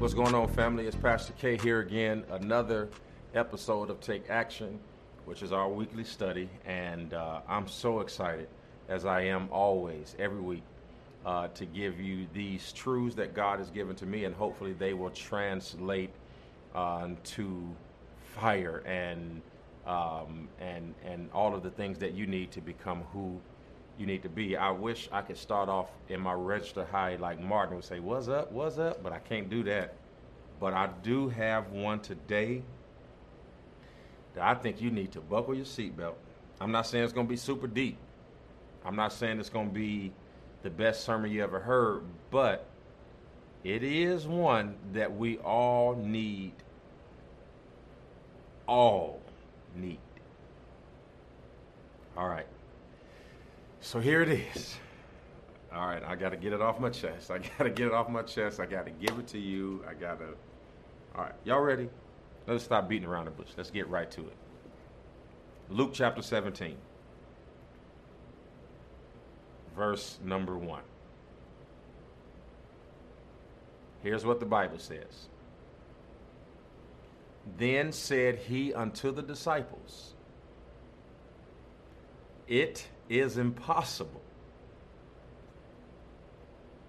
What's going on, family? It's Pastor K here again. Another episode of Take Action, which is our weekly study. And uh, I'm so excited, as I am always, every week, uh, to give you these truths that God has given to me, and hopefully they will translate uh, to fire and um, and and all of the things that you need to become who you need to be. I wish I could start off in my register high like Martin would say, "What's up? What's up?" But I can't do that. But I do have one today that I think you need to buckle your seatbelt. I'm not saying it's going to be super deep. I'm not saying it's going to be the best sermon you ever heard, but it is one that we all need. All need. All right. So here it is. All right, I got to get it off my chest. I got to get it off my chest. I got to give it to you. I got to. All right, y'all ready? Let's stop beating around the bush. Let's get right to it. Luke chapter 17, verse number 1. Here's what the Bible says. Then said he unto the disciples, It is impossible,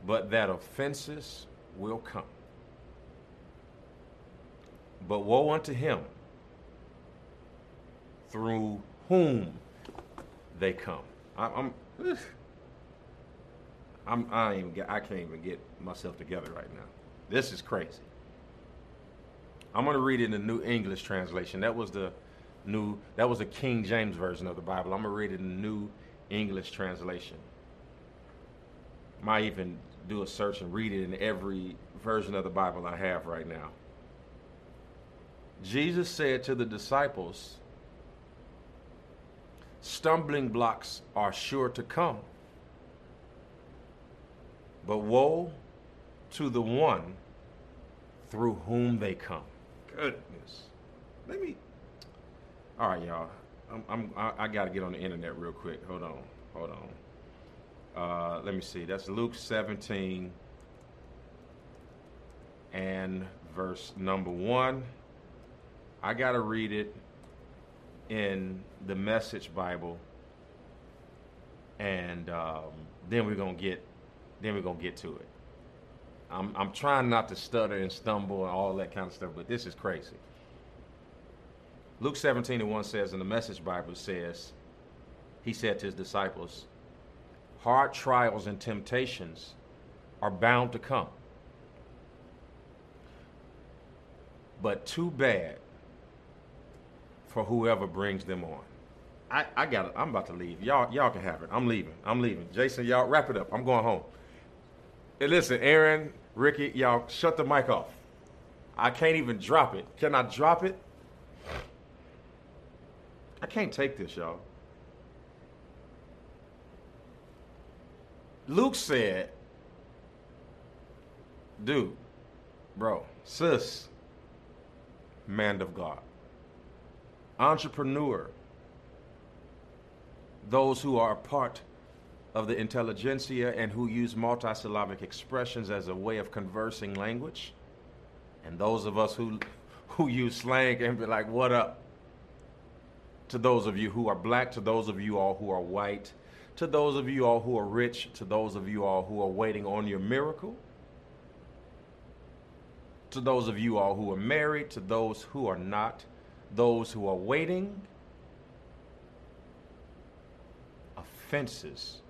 but that offenses will come. But woe unto him through whom they come. I, I'm, I'm, I, even I can't even get myself together right now. This is crazy. I'm to read it in the New English translation. That was the new, that was the King James version of the Bible. I'm to read it in the New English translation. Might even do a search and read it in every version of the Bible I have right now. Jesus said to the disciples, Stumbling blocks are sure to come, but woe to the one through whom they come. Goodness. Let me. All right, y'all. I'm, I'm, I, I got to get on the internet real quick. Hold on. Hold on. Uh, let me see. That's Luke 17 and verse number one. I got to read it in the Message Bible, and um, then we're gonna get, then we're gonna get to it. I'm I'm trying not to stutter and stumble and all that kind of stuff, but this is crazy. Luke 17 and 1 says, in the Message Bible says, he said to his disciples, hard trials and temptations are bound to come. But too bad for whoever brings them on. I, I got it. I'm about to leave. Y'all, y'all can have it. I'm leaving. I'm leaving. Jason, y'all wrap it up. I'm going home. Hey, listen, Aaron, Ricky, y'all shut the mic off. I can't even drop it. Can I drop it? I can't take this, y'all. Luke said, dude, bro, sis, man of God, entrepreneur, those who are part of the intelligentsia and who use multisyllabic expressions as a way of conversing language, and those of us who, who use slang and be like, what up? To those of you who are black, to those of you all who are white, to those of you all who are rich, to those of you all who are waiting on your miracle, to those of you all who are married, to those who are not, those who are waiting, offenses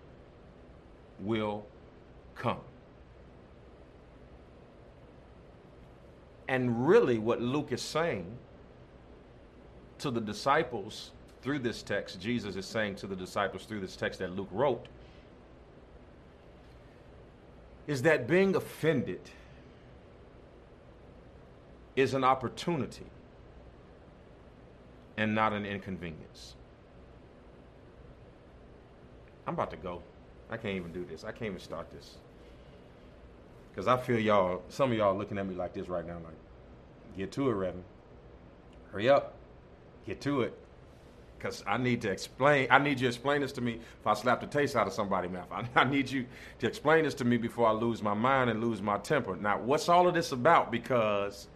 will come. And really, what Luke is saying to the disciples through this text, Jesus is saying to the disciples through this text that Luke wrote, is that being offended is an opportunity and not an inconvenience. I'm about to go. I can't even do this. I can't even start this. Because I feel y'all, some of y'all looking at me like this right now, like, get to it, Reverend. Hurry up. Get to it. because I need to explain. I need you to explain this to me if I slap the taste out of somebody's mouth. I, I need you to explain this to me before I lose my mind and lose my temper. Now, what's all of this about? Because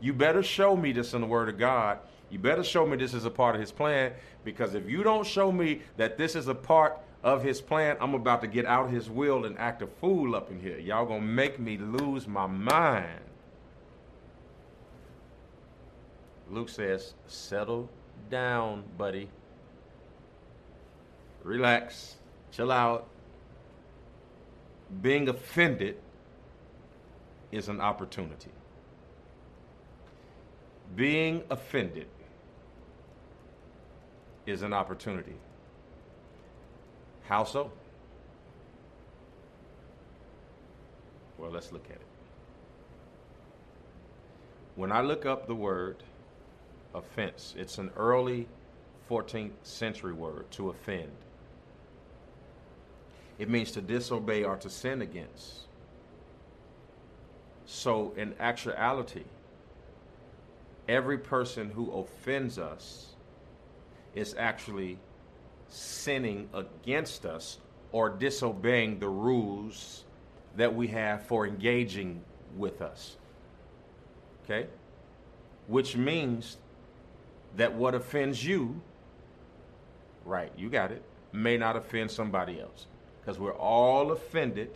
you better show me this in the Word of God. You better show me this is a part of His plan. Because if you don't show me that this is a part of His plan, I'm about to get out of His will and act a fool up in here. Y'all gonna make me lose my mind. Luke says, settle down, buddy. Relax, chill out. Being offended is an opportunity. Being offended is an opportunity. How so? Well, let's look at it. When I look up the word offense. It's an early 14th century word, to offend. It means to disobey or to sin against. So, in actuality, every person who offends us is actually sinning against us or disobeying the rules that we have for engaging with us. Okay? Which means that what offends you, right, you got it, may not offend somebody else. Because we're all offended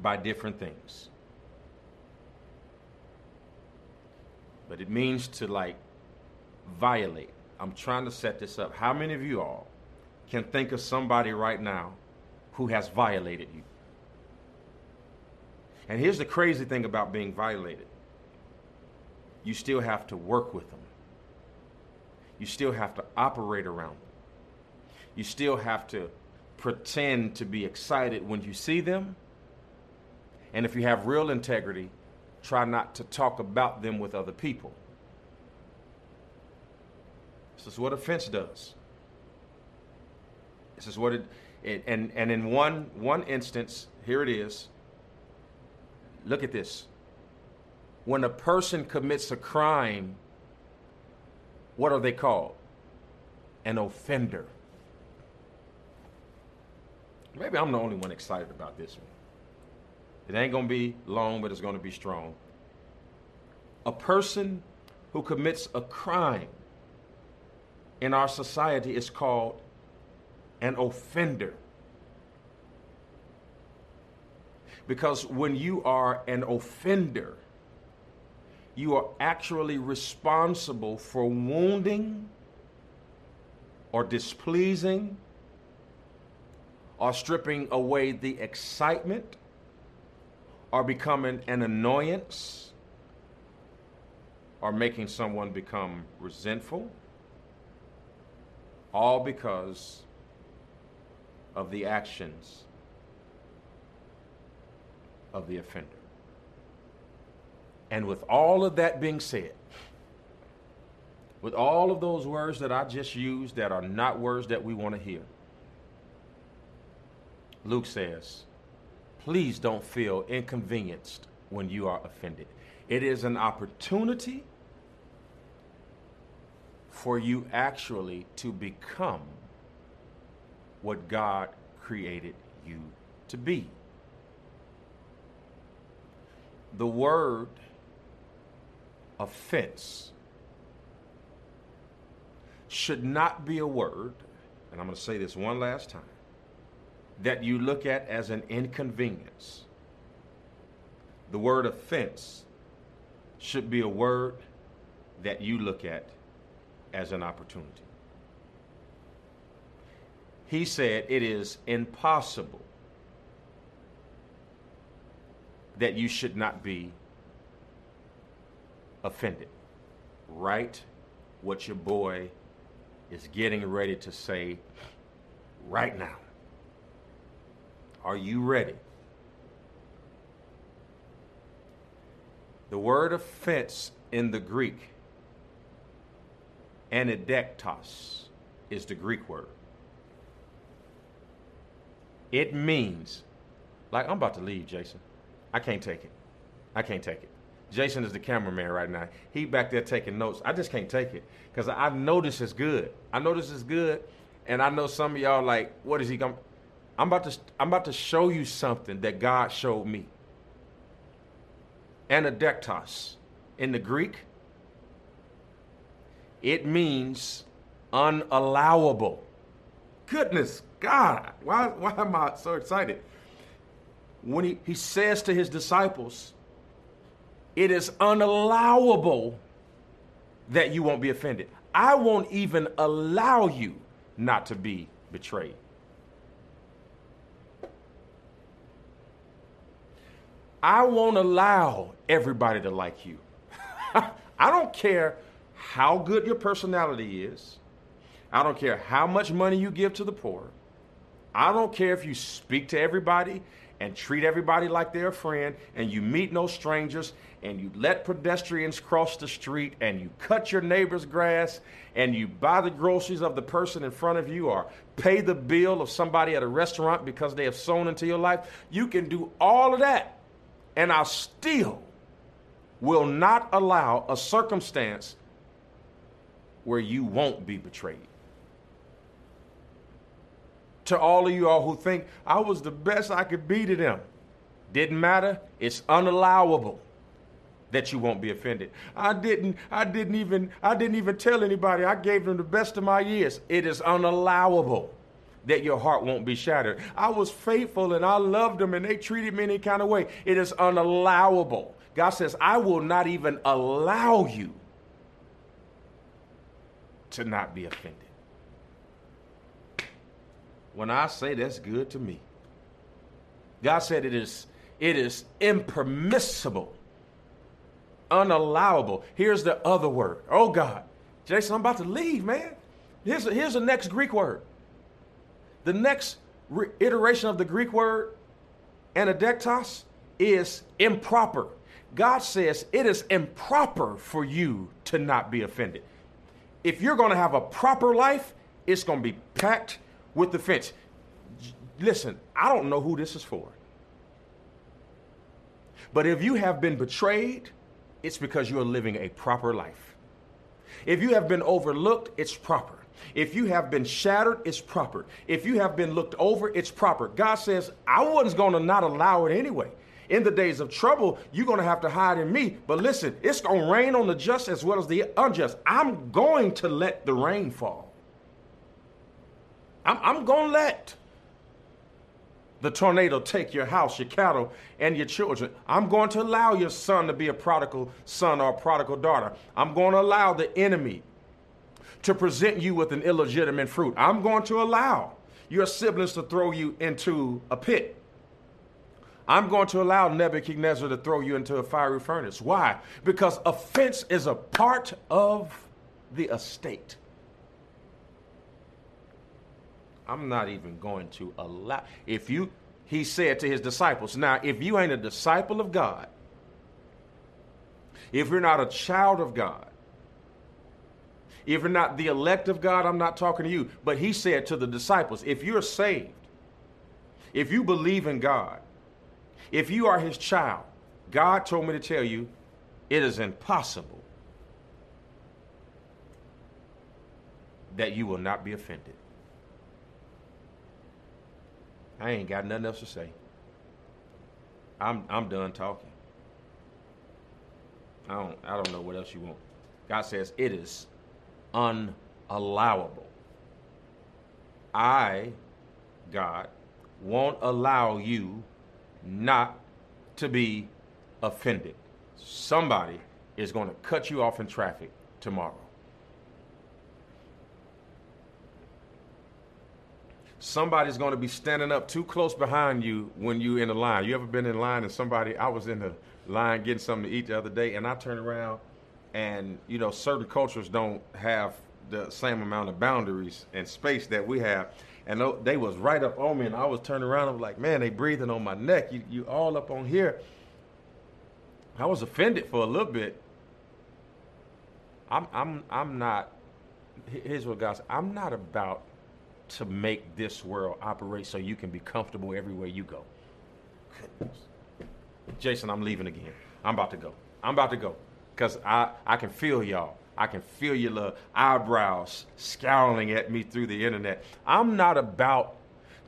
by different things. But it means to like violate. I'm trying to set this up. How many of you all can think of somebody right now who has violated you? And here's the crazy thing about being violated you still have to work with them you still have to operate around them. You still have to pretend to be excited when you see them. And if you have real integrity, try not to talk about them with other people. This is what offense does. This is what it, it and, and in one, one instance, here it is. Look at this. When a person commits a crime what are they called? An offender. Maybe I'm the only one excited about this one. It ain't going to be long, but it's going to be strong. A person who commits a crime in our society is called an offender. Because when you are an offender, you are actually responsible for wounding or displeasing or stripping away the excitement or becoming an annoyance or making someone become resentful, all because of the actions of the offender. And with all of that being said, with all of those words that I just used that are not words that we want to hear, Luke says, please don't feel inconvenienced when you are offended. It is an opportunity for you actually to become what God created you to be. The word offense should not be a word, and I'm going to say this one last time, that you look at as an inconvenience. The word offense should be a word that you look at as an opportunity. He said it is impossible that you should not be offended. Write what your boy is getting ready to say right now. Are you ready? The word offense in the Greek, anidektos, is the Greek word. It means, like, I'm about to leave, Jason. I can't take it. I can't take it. Jason is the cameraman right now. He back there taking notes. I just can't take it because I know this is good. I know this is good, and I know some of y'all like, what is he going? I'm about to I'm about to show you something that God showed me. Anadektos in the Greek, it means unallowable. Goodness God, why, why am I so excited? When he, he says to his disciples, it is unallowable that you won't be offended. I won't even allow you not to be betrayed. I won't allow everybody to like you. I don't care how good your personality is. I don't care how much money you give to the poor. I don't care if you speak to everybody and treat everybody like they're a friend and you meet no strangers and you let pedestrians cross the street and you cut your neighbor's grass and you buy the groceries of the person in front of you or pay the bill of somebody at a restaurant because they have sown into your life. You can do all of that and I still will not allow a circumstance where you won't be betrayed. To all of you all who think I was the best I could be to them, didn't matter. It's unallowable that you won't be offended. I didn't I didn't even I didn't even tell anybody. I gave them the best of my years. It is unallowable that your heart won't be shattered. I was faithful and I loved them and they treated me any kind of way. It is unallowable. God says, I will not even allow you to not be offended. When I say that's good to me, God said it is it is impermissible, unallowable. Here's the other word. Oh God, Jason, I'm about to leave, man. Here's here's the next Greek word. The next iteration of the Greek word, anadektos, is improper. God says it is improper for you to not be offended. If you're going to have a proper life, it's going to be packed with the fence. Listen, I don't know who this is for. But if you have been betrayed, it's because you are living a proper life. If you have been overlooked, it's proper. If you have been shattered, it's proper. If you have been looked over, it's proper. God says, I wasn't going to not allow it anyway. In the days of trouble, you're going to have to hide in me. But listen, it's going to rain on the just as well as the unjust. I'm going to let the rain fall. I'm, I'm going to let the tornado take your house, your cattle, and your children. I'm going to allow your son to be a prodigal son or a prodigal daughter. I'm going to allow the enemy to present you with an illegitimate fruit. I'm going to allow your siblings to throw you into a pit. I'm going to allow Nebuchadnezzar to throw you into a fiery furnace. Why? Because offense is a part of the estate. I'm not even going to allow. If you, he said to his disciples, now, if you ain't a disciple of God, if you're not a child of God, if you're not the elect of God, I'm not talking to you. But he said to the disciples, if you're saved, if you believe in God, if you are his child, God told me to tell you it is impossible that you will not be offended. I ain't got nothing else to say. I'm I'm done talking. I don't I don't know what else you want. God says it is unallowable. I, God, won't allow you not to be offended. Somebody is going to cut you off in traffic tomorrow. Somebody's going to be standing up too close behind you when you're in the line. You ever been in line and somebody, I was in the line getting something to eat the other day and I turned around and you know certain cultures don't have the same amount of boundaries and space that we have. And they was right up on me and i was turning around i was like man they breathing on my neck. You, you all up on here. I was offended for a little bit. I'm i'm i'm not here's what god said i'm not about to make this world operate so you can be comfortable everywhere you go goodness jason i'm leaving again i'm about to go I'm about to go because I, I can feel y'all. I can feel your little eyebrows scowling at me through the internet. I'm not about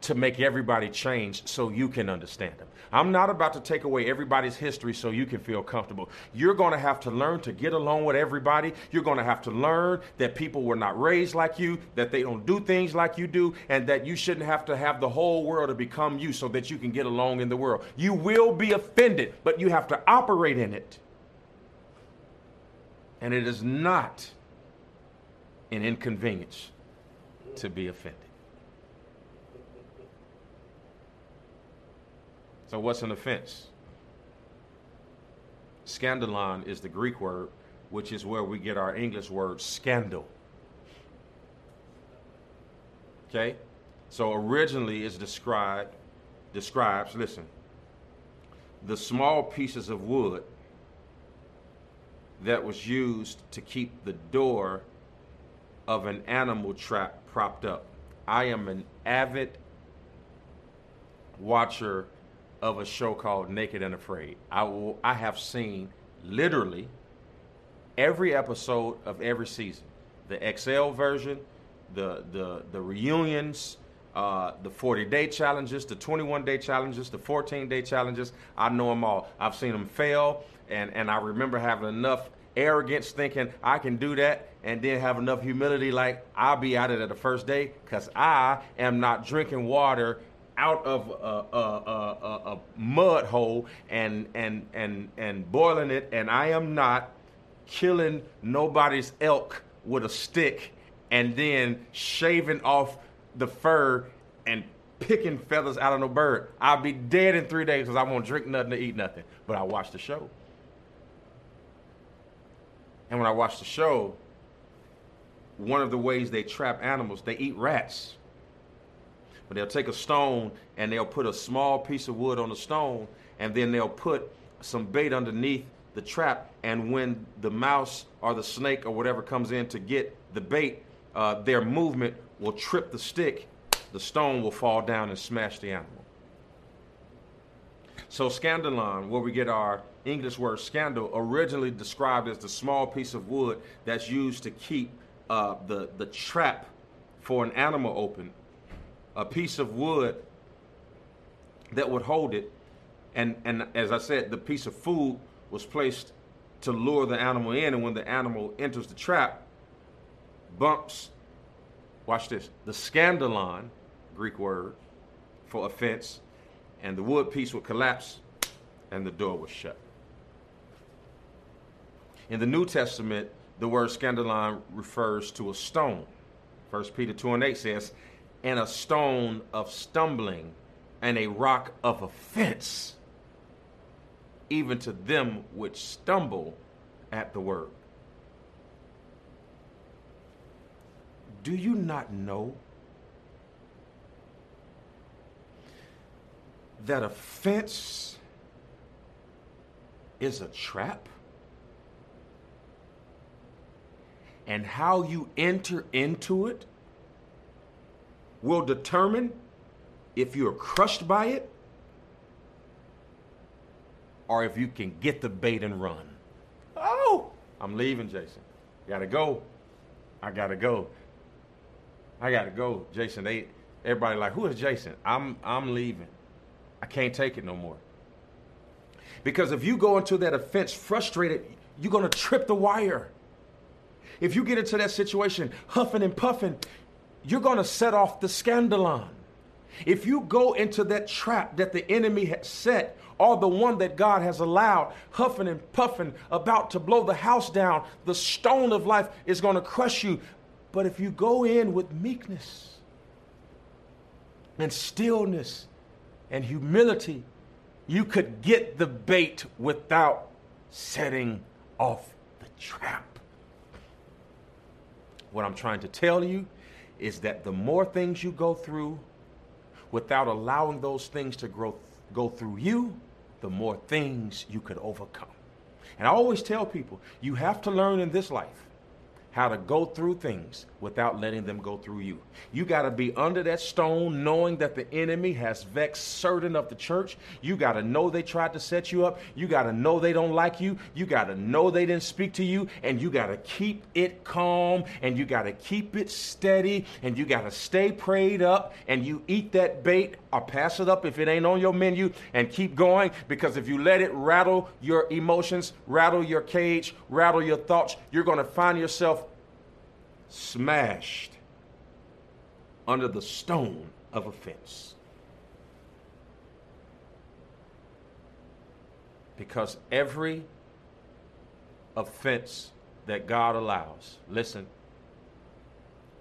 to make everybody change so you can understand them. I'm not about to take away everybody's history so you can feel comfortable. You're going to have to learn to get along with everybody. You're going to have to learn that people were not raised like you, that they don't do things like you do, and that you shouldn't have to have the whole world to become you so that you can get along in the world. You will be offended, but you have to operate in it. And it is not an inconvenience to be offended. So, what's an offense? Scandalon is the Greek word, which is where we get our English word scandal. Okay? So originally it's described describes, listen, the small pieces of wood that was used to keep the door of an animal trap propped up. I am an avid watcher of a show called Naked and Afraid. I will, I have seen literally every episode of every season. The XL version, the the the reunions, uh, the 40 day challenges, the 21 day challenges, the 14 day challenges. I know them all. I've seen them fail, and and I remember having enough arrogance thinking I can do that and then have enough humility like I'll be out of it the first day because I am not drinking water out of a, a, a, a, mud hole and, and, and, and boiling it, and I am not killing nobody's elk with a stick and then shaving off the fur and picking feathers out of no bird. I'll be dead in three days because I won't drink nothing to eat nothing. But I watch the show. And when I watch the show, one of the ways they trap animals, they eat rats. But they'll take a stone and they'll put a small piece of wood on the stone, and then they'll put some bait underneath the trap. And when the mouse or the snake or whatever comes in to get the bait, uh, their movement will trip the stick. The stone will fall down and smash the animal. So, scandalon, where we get our English word scandal, originally described as the small piece of wood that's used to keep uh, the, the trap for an animal open a piece of wood that would hold it. And, and as I said, the piece of food was placed to lure the animal in. And when the animal enters the trap, bumps, watch this, the scandalon, Greek word for offense, and the wood piece would collapse and the door was shut. In the New Testament, the word scandalon refers to a stone. 1 Peter 2 and 8 says, and a stone of stumbling and a rock of offense, even to them which stumble at the word. Do you not know that offense is a trap? And how you enter into it will determine if you're crushed by it or if you can get the bait and run. Oh, I'm leaving, Jason. Gotta go. I gotta go. I gotta go, Jason. They everybody like, who is Jason? I'm I'm leaving. I can't take it no more. Because if you go into that offense frustrated, you're gonna trip the wire. If you get into that situation huffing and puffing, you're going to set off the scandalon. If you go into that trap that the enemy has set, or the one that God has allowed, huffing and puffing, about to blow the house down, the stone of life is going to crush you. But if you go in with meekness and stillness and humility, you could get the bait without setting off the trap. What I'm trying to tell you is that the more things you go through without allowing those things to grow, go through you, the more things you could overcome. And I always tell people, you have to learn in this life how to go through things without letting them go through you. You got to be under that stone knowing that the enemy has vexed certain of the church. You got to know they tried to set you up. You got to know they don't like you. You got to know they didn't speak to you. And you got to keep it calm and you got to keep it steady and you got to stay prayed up and you eat that bait or pass it up if it ain't on your menu and keep going because if you let it rattle your emotions, rattle your cage, rattle your thoughts, you're going to find yourself smashed under the stone of offense. Because every offense that God allows, listen,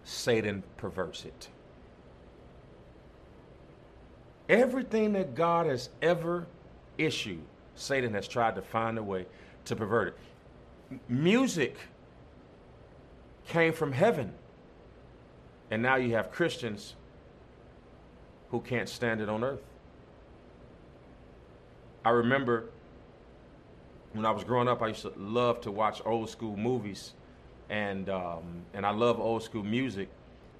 Satan perverts it. Everything that God has ever issued, Satan has tried to find a way to pervert it. Music came from heaven. And now you have Christians who can't stand it on earth. I remember when I was growing up, I used to love to watch old school movies, and um, and I love old school music.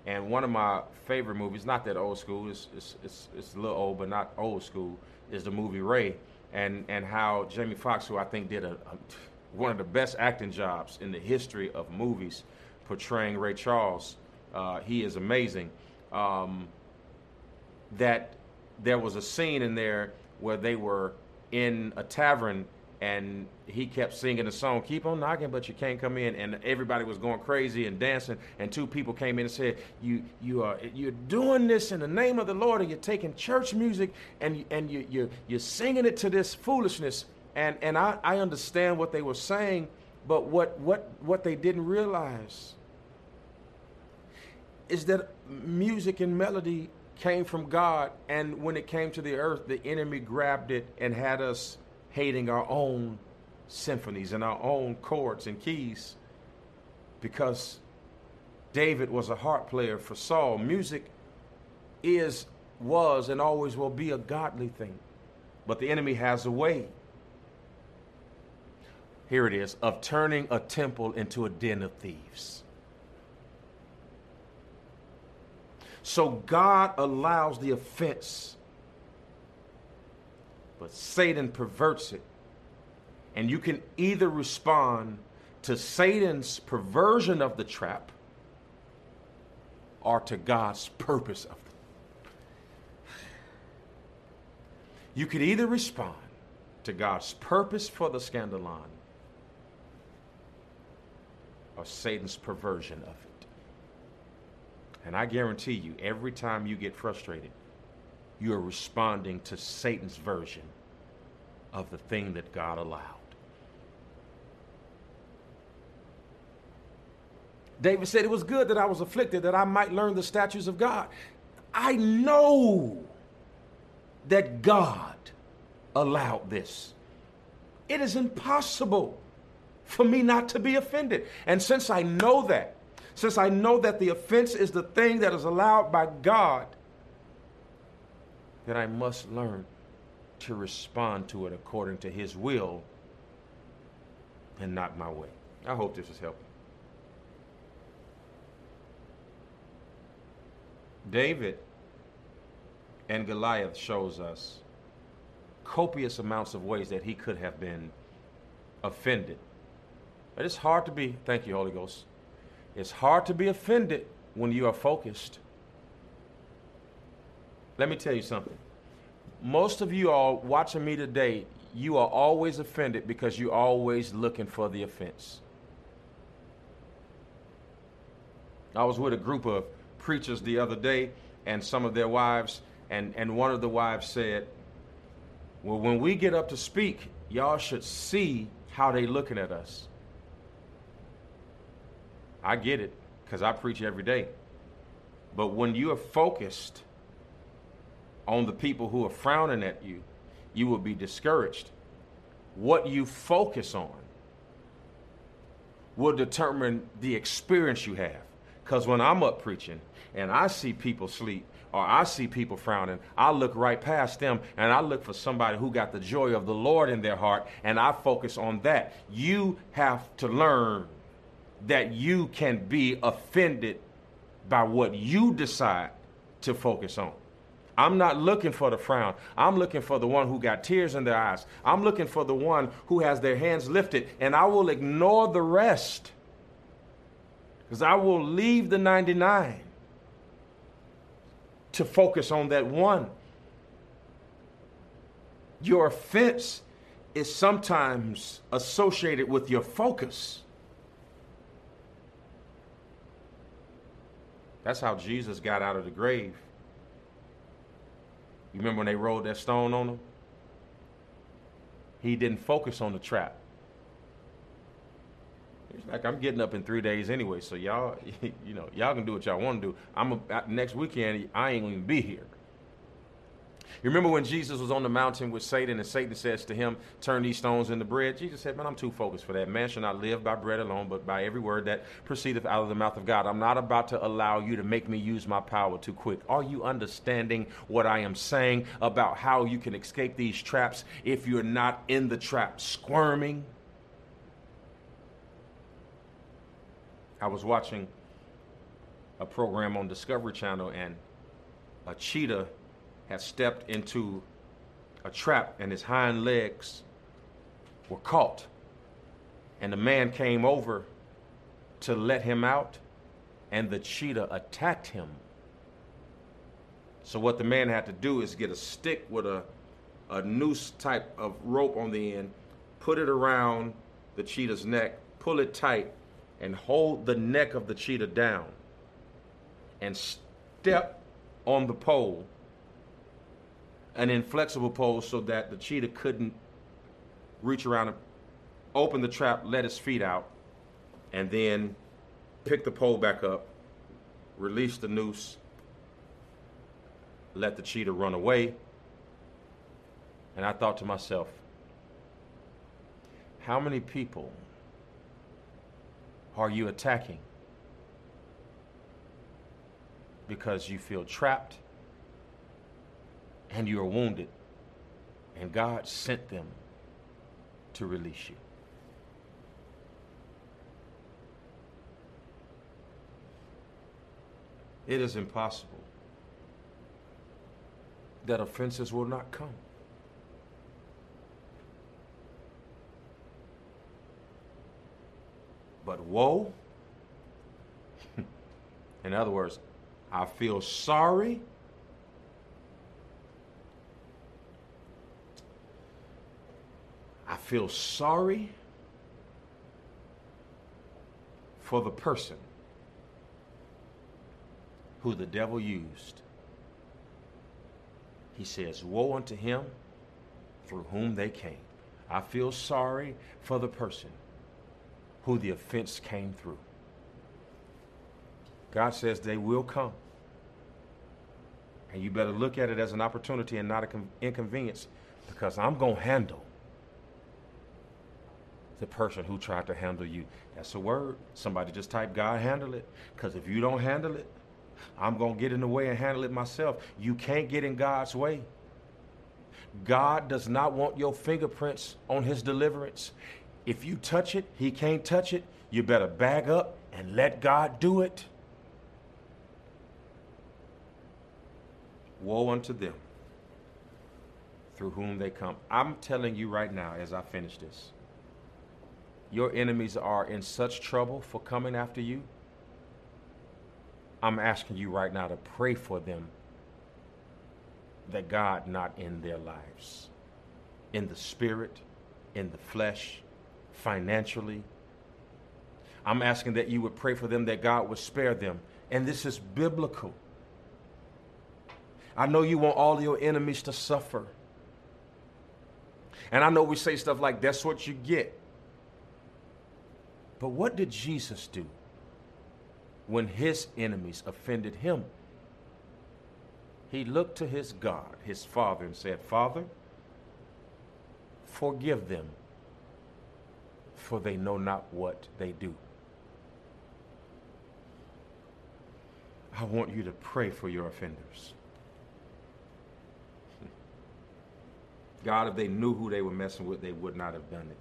And one of my favorite movies, not that old school, it's, it's, it's, it's a little old, but not old school, is the movie Ray, and and how Jamie Foxx, who I think did a, a one of the best acting jobs in the history of movies, portraying Ray Charles. Uh, he is amazing. Um, that there was a scene in there where they were in a tavern and he kept singing the song keep on knocking but you can't come in and everybody was going crazy and dancing and two people came in and said you you are you're doing this in the name of the lord and you're taking church music and and you you you're singing it to this foolishness and and i i understand what they were saying but what what what they didn't realize is that music and melody came from God, and when it came to the earth, the enemy grabbed it and had us hating our own symphonies and our own chords and keys because David was a harp player for Saul. Music is, was, and always will be a godly thing. But the enemy has a way. Here it is of turning a temple into a den of thieves. So God allows the offense, but Satan perverts it. And you can either respond to Satan's perversion of the trap or to God's purpose of it. You could either respond to God's purpose for the scandalon or Satan's perversion of it. And I guarantee you, every time you get frustrated, you are responding to Satan's version of the thing that God allowed. David said, It was good that I was afflicted, that I might learn the statutes of God. I know that God allowed this. It is impossible for me not to be offended. And since I know that, since I know that the offense is the thing that is allowed by God, that I must learn to respond to it according to His will and not my way. I hope this is helping. David and Goliath shows us copious amounts of ways that he could have been offended. But it's hard to be, thank you, Holy Ghost. It's hard to be offended when you are focused. Let me tell you something. Most of you all watching me today, you are always offended because you're always looking for the offense. I was with a group of preachers the other day and some of their wives, and, and one of the wives said, Well, when we get up to speak, y'all should see how they looking at us. I get it because I preach every day. But when you are focused on the people who are frowning at you, you will be discouraged. What you focus on will determine the experience you have. Because when I'm up preaching and I see people sleep or I see people frowning, I look right past them and I look for somebody who got the joy of the Lord in their heart and I focus on that. You have to learn that you can be offended by what you decide to focus on. I'm not looking for the frown. I'm looking for the one who got tears in their eyes. I'm looking for the one who has their hands lifted, and I will ignore the rest because I will leave the 99 to focus on that one. Your offense is sometimes associated with your focus. That's how Jesus got out of the grave. You remember when they rolled that stone on him? He didn't focus on the trap. He's like, I'm getting up in three days anyway, so y'all, you know, y'all can do what y'all want to do. I'm a, next weekend. I ain't gonna be here. You remember when Jesus was on the mountain with Satan, and Satan says to him, Turn these stones into bread? Jesus said, Man, I'm too focused for that. Man shall not live by bread alone, but by every word that proceedeth out of the mouth of God. I'm not about to allow you to make me use my power too quick. Are you understanding what I am saying about how you can escape these traps if you're not in the trap squirming? I was watching a program on Discovery Channel, and a cheetah had stepped into a trap and his hind legs were caught. And the man came over to let him out, and the cheetah attacked him. So, what the man had to do is get a stick with a, a noose type of rope on the end, put it around the cheetah's neck, pull it tight, and hold the neck of the cheetah down, and step on the pole an inflexible pole so that the cheetah couldn't reach around and open the trap, let his feet out, and then pick the pole back up, release the noose, let the cheetah run away. And I thought to myself, how many people are you attacking because you feel trapped and you are wounded, and God sent them to release you. It is impossible that offenses will not come. But woe, in other words, I feel sorry I feel sorry for the person who the devil used. He says, Woe unto him through whom they came. I feel sorry for the person who the offense came through. God says they will come. And you better look at it as an opportunity and not an inconvenience because I'm going to handle the person who tried to handle you. That's a word. Somebody just type God handle it. Because if you don't handle it, I'm going to get in the way and handle it myself. You can't get in God's way. God does not want your fingerprints on his deliverance. If you touch it, he can't touch it. You better bag up and let God do it. Woe unto them through whom they come. I'm telling you right now as I finish this your enemies are in such trouble for coming after you, I'm asking you right now to pray for them that God not in their lives, in the spirit, in the flesh, financially. I'm asking that you would pray for them that God would spare them. And this is biblical. I know you want all your enemies to suffer. And I know we say stuff like, that's what you get. But what did Jesus do when his enemies offended him? He looked to his God, his Father, and said, Father, forgive them, for they know not what they do. I want you to pray for your offenders. God, if they knew who they were messing with, they would not have done it.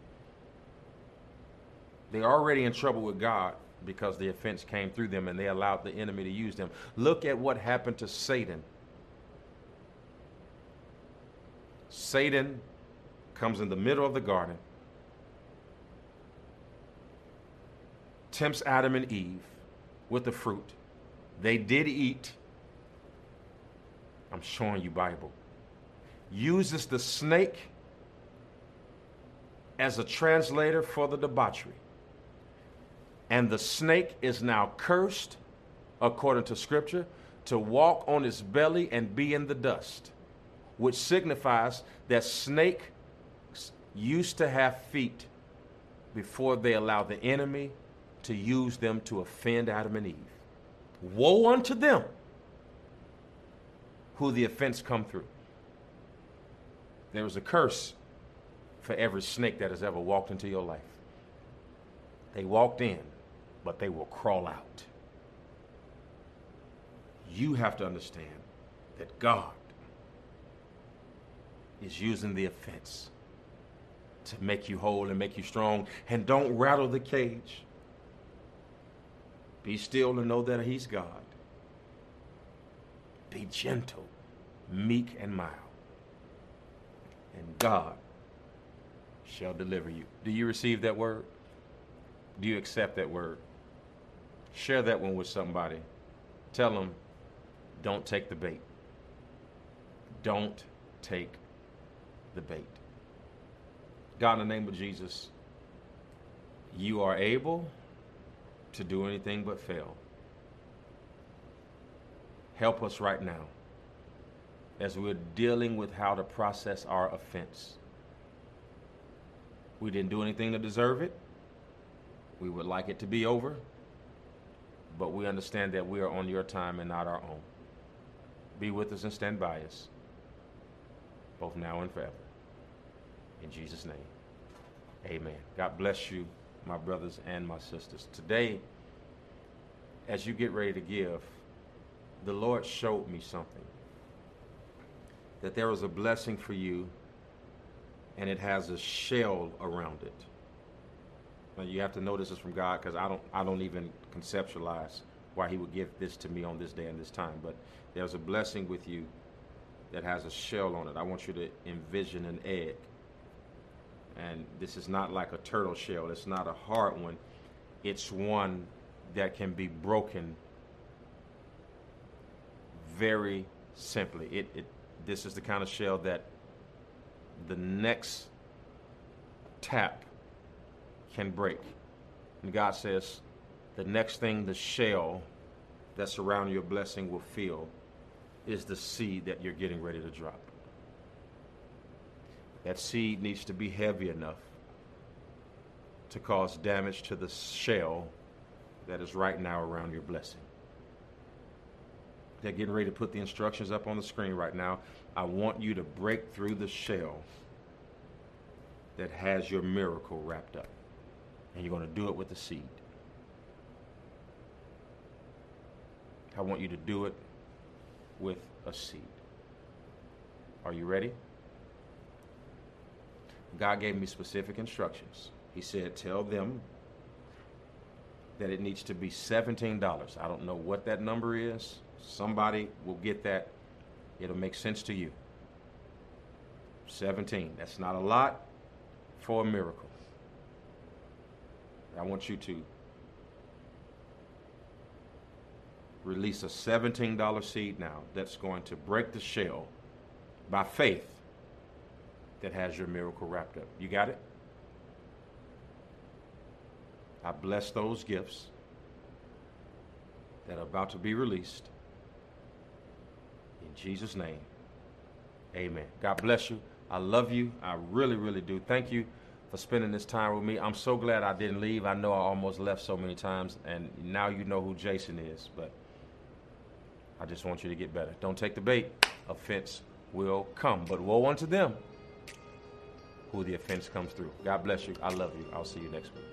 They're already in trouble with God. because the offense came through them and they allowed the enemy to use them. Look at what happened to Satan. Satan comes in the middle of the garden, tempts Adam and Eve with the fruit. They did eat. I'm showing you Bible. Uses the snake as a translator for the debauchery. And the snake is now cursed, according to scripture, to walk on its belly and be in the dust, which signifies that snakes used to have feet before they allowed the enemy to use them to offend Adam and Eve. Woe unto them who the offense come through. There was a curse for every snake that has ever walked into your life. They walked in, but they will crawl out. You have to understand that God is using the offense to make you whole and make you strong. And don't rattle the cage. Be still and know that He's God. Be gentle, meek, and mild. And God shall deliver you. Do you receive that word? Do you accept that word? Share that one with somebody. Tell them, don't take the bait. Don't take the bait. God, in the name of Jesus, you are able to do anything but fail. Help us right now as we're dealing with how to process our offense. We didn't do anything to deserve it. We would like it to be over, but we understand that we are on your time and not our own. Be with us and stand by us, both now and forever. In Jesus' name, amen. God bless you, my brothers and my sisters. Today, as you get ready to give, the Lord showed me something that there is a blessing for you and it has a shell around it. You have to know this is from God because I don't I don't even conceptualize why He would give this to me on this day and this time. But there's a blessing with you that has a shell on it. I want you to envision an egg, and this is not like a turtle shell. It's not a hard one. It's one that can be broken very simply. It, it this is the kind of shell that the next tap can break. And God says, the next thing the shell that's around your blessing will feel is the seed that you're getting ready to drop. That seed needs to be heavy enough to cause damage to the shell that is right now around your blessing. They're getting ready to put the instructions up on the screen right now. I want you to break through the shell that has your miracle wrapped up. And you're going to do it with the seed. I want you to do it with a seed. Are you ready? God gave me specific instructions. He said, Tell them that it needs to be $17. I don't know what that number is. Somebody will get that. It'll make sense to you. 17. That's not a lot for a miracle. I want you to release a $17 seed now that's going to break the shell by faith that has your miracle wrapped up. You got it? I bless those gifts that are about to be released. In Jesus' name, amen. God bless you. I love you. I really, really do. Thank you for spending this time with me. I'm so glad I didn't leave. I know I almost left so many times, and now you know who Jason is, but I just want you to get better. Don't take the bait. Offense will come, but woe unto them who the offense comes through. God bless you. I love you. I'll see you next week.